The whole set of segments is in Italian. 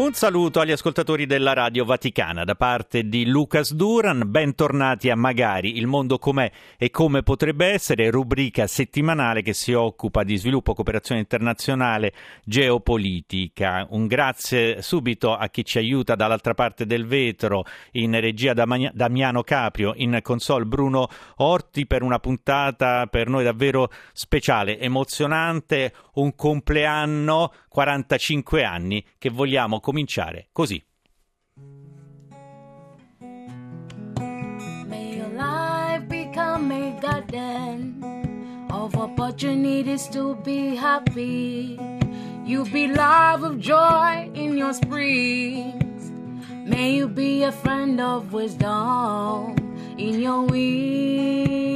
Un saluto agli ascoltatori della Radio Vaticana da parte di Lucas Duran, bentornati a Magari, il mondo com'è e come potrebbe essere, rubrica settimanale che si occupa di sviluppo, cooperazione internazionale, geopolitica. Un grazie subito a chi ci aiuta dall'altra parte del vetro, in regia Damiano Caprio, in console Bruno Orti per una puntata per noi davvero speciale, emozionante, un compleanno 45 anni che vogliamo cominciare così. May your life become a garden of opportunities to be happy. You be love of joy in your springs. May you be a friend of wisdom in your winters.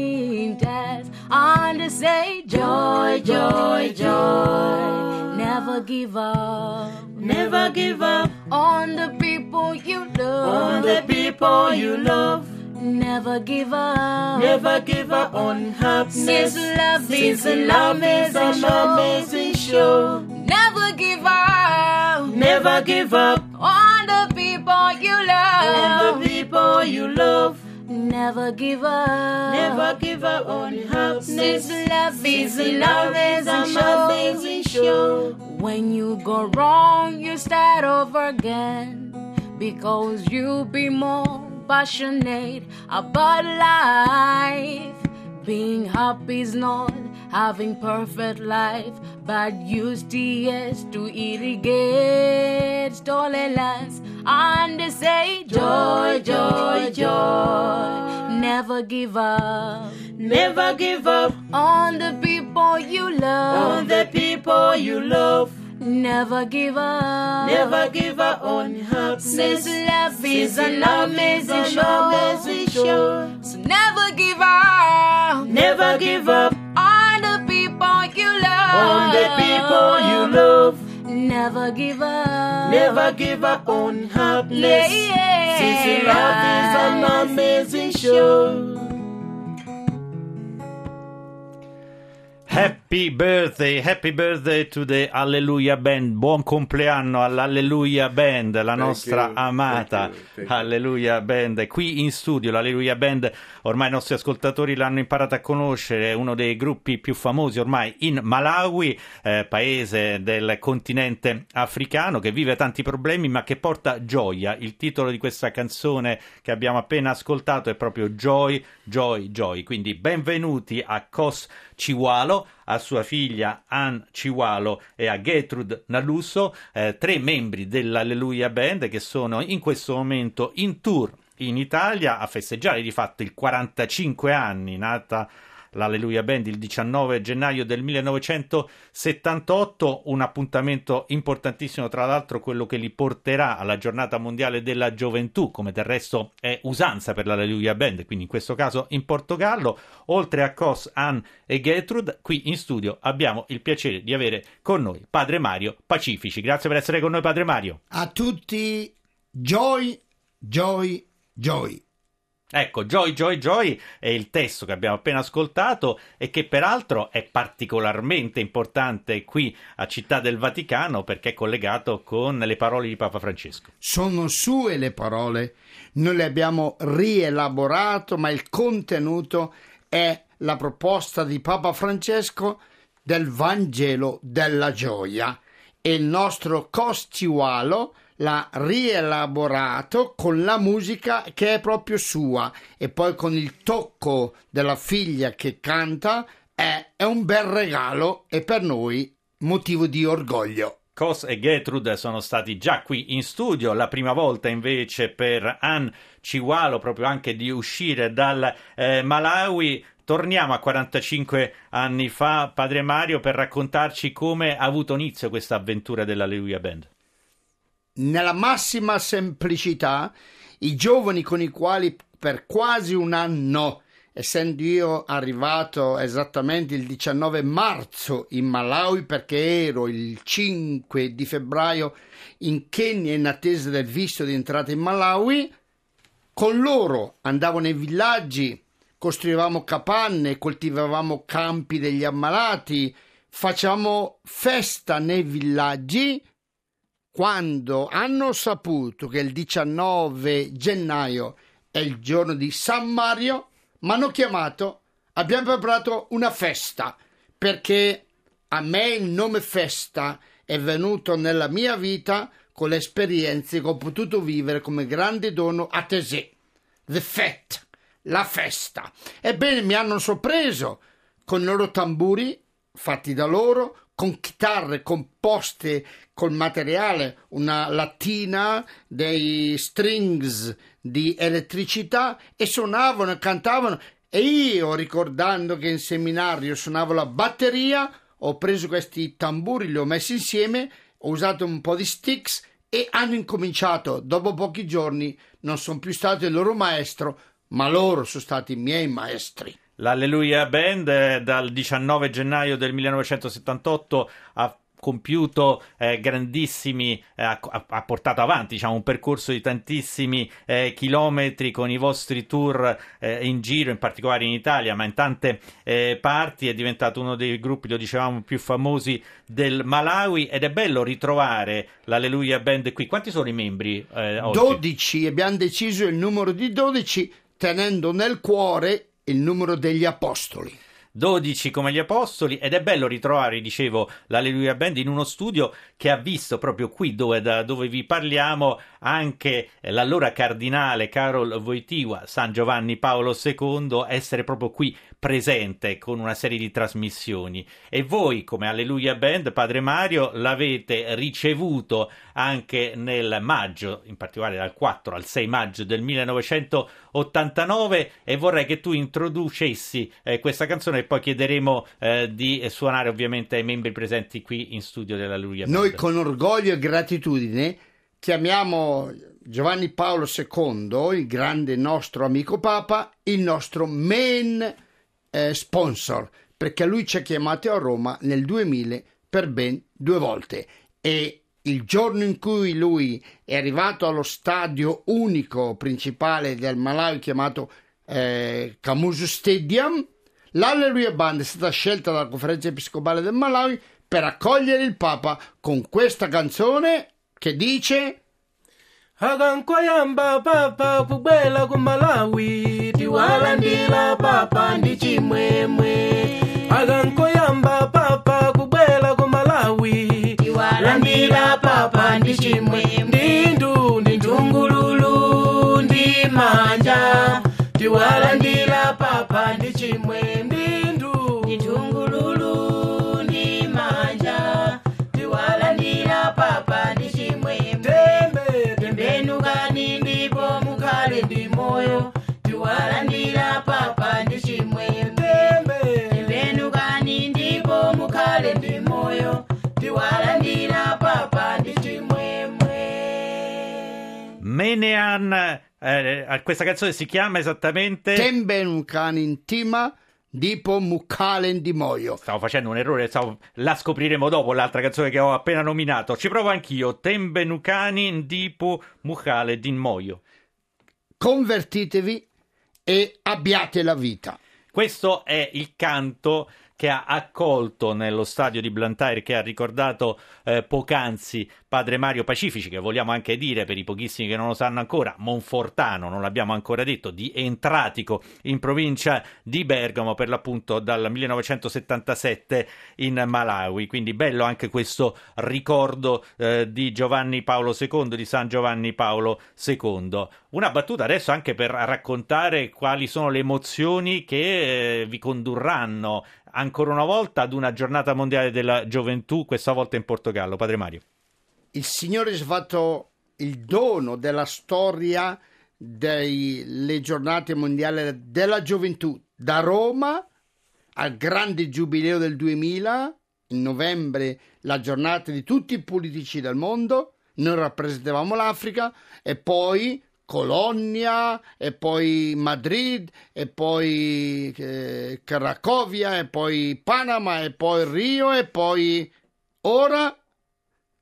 And to say joy, joy, joy. Never give up. Never give up on the people you love. on the people you love. Never give up. Never give up on happiness. Since love is Since an love is an amazing show. Never give up Never give up on the people you love. on the people you love. Never give up. Never give up on happiness. Since love is Since an love is an amazing show. When you go wrong, you start over again because you be more passionate about life. Being happy is not having perfect life, but use tears to irrigate stolen lands. And they say joy, joy, joy. Never give up Never give up on the people you love. on the people you love. Never give up. Never give up on Since happiness. love is Since an love is amazing an show. amazing show. So never give up Never give up on the people you love. on the people you love. Never give up. Never give up on happiness. Yeah, yeah. Since love is an amazing show. Happy birthday, happy birthday to the Alleluia Band. Buon compleanno all'Alleluia Band, la nostra you, amata thank you, thank you. Alleluia Band. Qui in studio l'Alleluia Band, ormai i nostri ascoltatori l'hanno imparato a conoscere, è uno dei gruppi più famosi ormai in Malawi, eh, paese del continente africano che vive tanti problemi ma che porta gioia. Il titolo di questa canzone che abbiamo appena ascoltato è proprio Joy, Joy, Joy. Quindi benvenuti a Cos Ciwalo, a sua figlia Ann Ciwalo e a Gertrude Nalusso, eh, tre membri dell'Alleluia Band che sono in questo momento in tour in Italia a festeggiare di fatto il 45 anni, nata l'Alleluia Band il 19 gennaio del 1978, un appuntamento importantissimo tra l'altro quello che li porterà alla giornata mondiale della gioventù, come del resto è usanza per l'Alleluia Band, quindi in questo caso in Portogallo, oltre a Cos, Ann e Gertrude, qui in studio abbiamo il piacere di avere con noi Padre Mario Pacifici. Grazie per essere con noi Padre Mario. a tutti joy, joy, joy. Ecco, Joy, Joy, Joy è il testo che abbiamo appena ascoltato e che peraltro è particolarmente importante qui a Città del Vaticano perché è collegato con le parole di Papa Francesco. Sono sue le parole, noi le abbiamo rielaborato, ma il contenuto è la proposta di Papa Francesco del Vangelo della gioia e il nostro costiualo l'ha rielaborato con la musica che è proprio sua e poi con il tocco della figlia che canta è, è un bel regalo e per noi motivo di orgoglio. Cos e Gertrude sono stati già qui in studio, la prima volta invece per Ann Ciwalo, proprio anche di uscire dal eh, Malawi. Torniamo a 45 anni fa, Padre Mario, per raccontarci come ha avuto inizio questa avventura dell'Alleluia Band. Nella massima semplicità i giovani con i quali per quasi un anno essendo io arrivato esattamente il 19 marzo in Malawi perché ero il 5 di febbraio in Kenya in attesa del visto di entrata in Malawi, con loro andavo nei villaggi, costruivamo capanne, coltivavamo campi degli ammalati, facciamo festa nei villaggi. Quando hanno saputo che il 19 gennaio è il giorno di San Mario, mi hanno chiamato, abbiamo preparato una festa perché a me il nome festa è venuto nella mia vita con le esperienze che ho potuto vivere come grande dono a Tesè. The Fête, la festa. Ebbene, mi hanno sorpreso con i loro tamburi fatti da loro, con chitarre composte col materiale, una lattina, dei strings di elettricità e suonavano e cantavano e io ricordando che in seminario suonavo la batteria ho preso questi tamburi, li ho messi insieme, ho usato un po' di sticks e hanno incominciato. Dopo pochi giorni non sono più stato il loro maestro, ma loro sono stati i miei maestri. L'Alleluia Band eh, dal 19 gennaio del 1978 ha compiuto eh, grandissimi, eh, ha, ha, portato avanti diciamo, un percorso di tantissimi eh, chilometri con i vostri tour eh, in giro, in particolare in Italia, ma in tante eh, parti. È diventato uno dei gruppi, lo dicevamo, più famosi del Malawi ed è bello ritrovare l'Alleluia Band qui. Quanti sono i membri? Oggi? 12, abbiamo deciso il numero di 12 tenendo nel cuore il numero degli apostoli. 12 come gli apostoli ed è bello ritrovare, dicevo, l'Alleluia Band in uno studio che ha visto proprio qui dove, da dove vi parliamo anche l'allora cardinale Carol Wojtyła, San Giovanni Paolo II, essere proprio qui presente con una serie di trasmissioni e voi come Alleluia Band Padre Mario l'avete ricevuto anche nel maggio in particolare dal 4 al 6 maggio del 1989 e vorrei che tu introducessi eh, questa canzone e poi chiederemo eh, di suonare ovviamente ai membri presenti qui in studio dell'Alleluia Band. Noi con orgoglio e gratitudine chiamiamo Giovanni Paolo II, il grande nostro amico Papa, il nostro main eh, sponsor, perché lui ci ha chiamati a Roma nel 2000 per ben due volte. E il giorno in cui lui è arrivato allo stadio unico principale del Malawi chiamato eh, Kamuzu Stadium, l'Alleluia Band è stata scelta dalla conferenza episcopale del Malawi per accogliere il Papa con questa canzone che dice akankoyamba papa kubwela ku malawi tiwalandila papa ndi chimwemwe akankoyamba papa kubwela ku malawi tiwalandila papa ndi chimwemwe ndindu ndi ntungululu ndi manja. Tiwalandila papa ndi chimwemwe chimwemwe Menean eh, questa canzone si chiama esattamente Tembenukan intima Dipo Mukalen di Moio. Stavo facendo un errore, stavo... la scopriremo dopo l'altra canzone che ho appena nominato. Ci provo anch'io. Tembe Nukani Ndipu Mukhale Din Moio. Convertitevi e abbiate la vita. Questo è il canto che ha accolto nello stadio di Blantyre che ha ricordato eh, poc'anzi padre Mario Pacifici che vogliamo anche dire per i pochissimi che non lo sanno ancora Monfortano non l'abbiamo ancora detto di Entratico in provincia di Bergamo per l'appunto dal 1977 in Malawi. Quindi bello anche questo ricordo eh, di Giovanni Paolo II di San Giovanni Paolo II una battuta adesso anche per raccontare quali sono le emozioni che eh, vi condurranno ancora una volta ad una giornata mondiale della gioventù, questa volta in Portogallo. Padre Mario. Il Signore ci ha fatto il dono della storia delle giornate mondiali della gioventù da Roma al grande giubileo del 2000, in novembre la giornata di tutti i politici del mondo, noi rappresentavamo l'Africa e poi Colonia e poi Madrid e poi eh, Cracovia e poi Panama e poi Rio e poi ora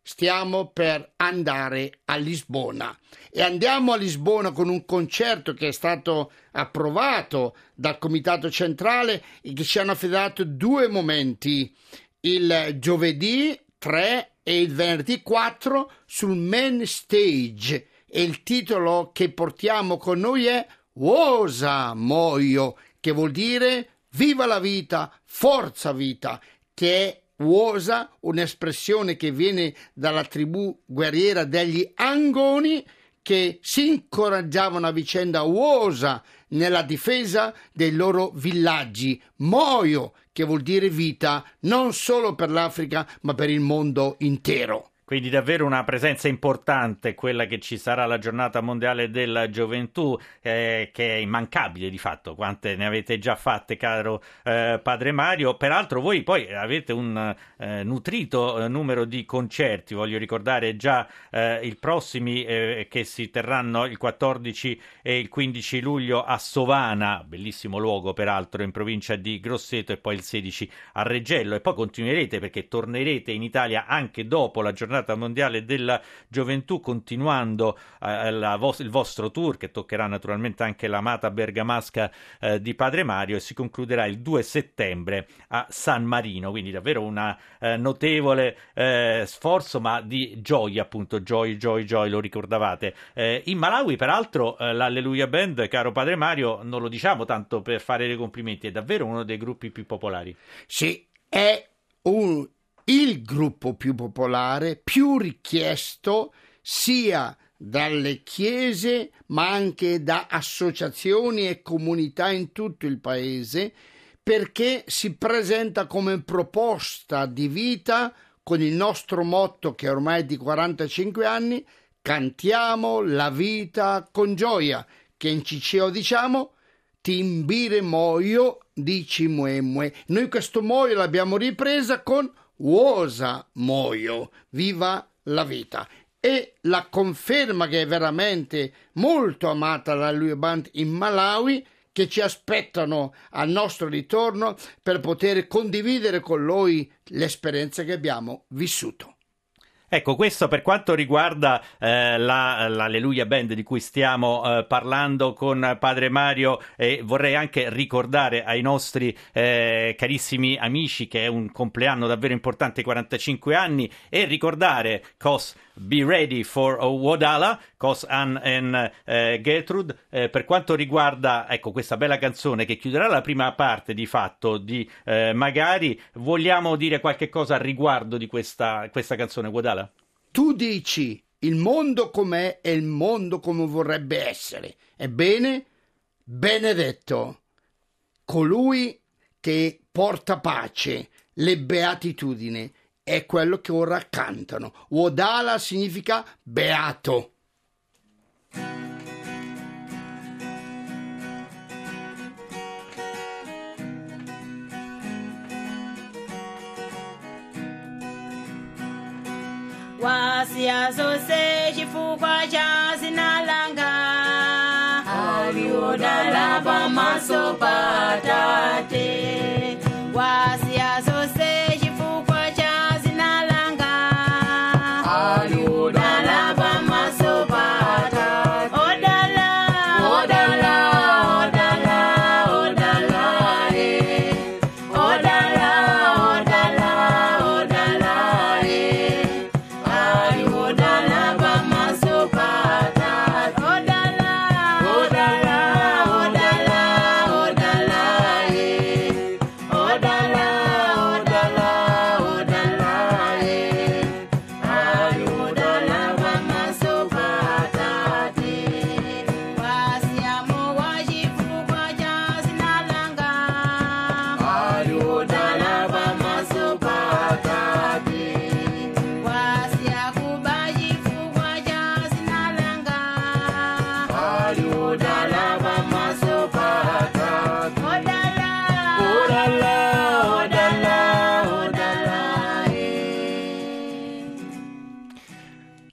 stiamo per andare a Lisbona. E andiamo a Lisbona con un concerto che è stato approvato dal Comitato Centrale e che ci hanno affidato due momenti, il giovedì 3 e il venerdì 4 sul main stage e il titolo che portiamo con noi è Wosa Moio, che vuol dire Viva la vita, forza vita, che è Wosa, un'espressione che viene dalla tribù guerriera degli Angoni che si incoraggiavano a vicenda Wosa nella difesa dei loro villaggi. Moio, che vuol dire vita non solo per l'Africa ma per il mondo intero. Quindi davvero una presenza importante quella che ci sarà la giornata mondiale della gioventù, eh, che è immancabile di fatto, quante ne avete già fatte, caro eh, Padre Mario. Peraltro voi poi avete un eh, nutrito eh, numero di concerti, voglio ricordare già eh, i prossimi eh, che si terranno il 14 e il 15 luglio a Sovana, bellissimo luogo peraltro in provincia di Grosseto, e poi il 16 a Reggello. E poi continuerete perché tornerete in Italia anche dopo la giornata giornata mondiale della gioventù, continuando eh, vo- il vostro tour che toccherà naturalmente anche l'amata bergamasca eh, di Padre Mario e si concluderà il 2 settembre a San Marino, quindi davvero un eh, notevole eh, sforzo ma di gioia appunto, joy, joy, joy, lo ricordavate. Eh, in Malawi peraltro eh, l'Alleluia Band, caro Padre Mario, non lo diciamo tanto per fare dei complimenti, è davvero uno dei gruppi più popolari. Sì, è un il gruppo più popolare, più richiesto sia dalle chiese ma anche da associazioni e comunità in tutto il paese perché si presenta come proposta di vita con il nostro motto che ormai è di 45 anni cantiamo la vita con gioia che in ciceo diciamo timbire moio dici muemue. Noi questo moio l'abbiamo ripresa con uosa muoio, viva la vita. E la conferma che è veramente molto amata la Lui Band in Malawi, che ci aspettano al nostro ritorno per poter condividere con lui l'esperienza che abbiamo vissuto. Ecco, questo per quanto riguarda eh, la, l'Alleluia Band di cui stiamo eh, parlando con Padre Mario e vorrei anche ricordare ai nostri eh, carissimi amici che è un compleanno davvero importante, 45 anni, e ricordare Cos Be Ready for Wodala, Cos Ann e eh, Gertrude, eh, per quanto riguarda ecco, questa bella canzone che chiuderà la prima parte di fatto di eh, Magari, vogliamo dire qualche cosa a riguardo di questa, questa canzone Wodala? Tu dici il mondo com'è e il mondo come vorrebbe essere. Ebbene, benedetto colui che porta pace, le beatitudini, è quello che ora cantano. Wodala significa beato. Wasiya oh, zose chifukwa cha zina langa. Aliodala pamaso pa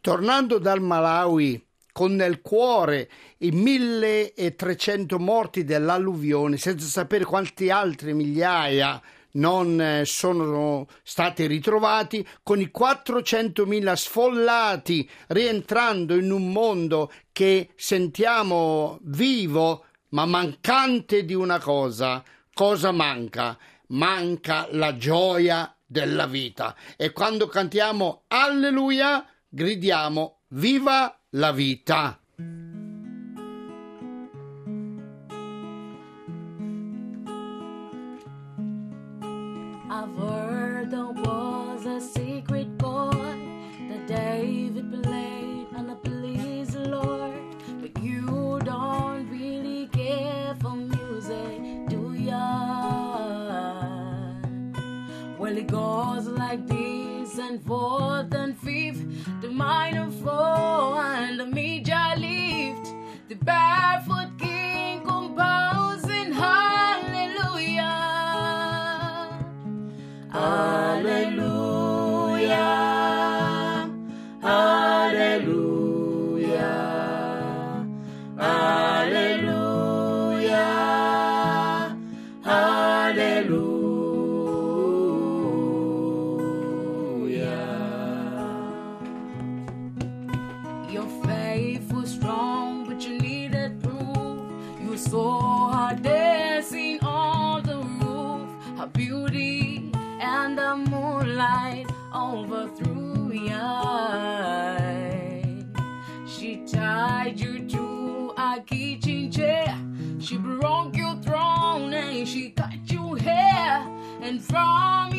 Tornando dal Malawi con nel cuore i 1300 morti dell'alluvione, senza sapere quanti altri migliaia non eh, sono stati ritrovati, con i 400.000 sfollati rientrando in un mondo che sentiamo vivo ma mancante di una cosa. Cosa manca? Manca la gioia della vita. E quando cantiamo Alleluia, gridiamo Viva la vita! From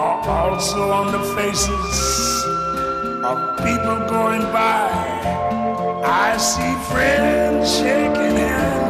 are also on the faces of people going by. I see friends shaking hands,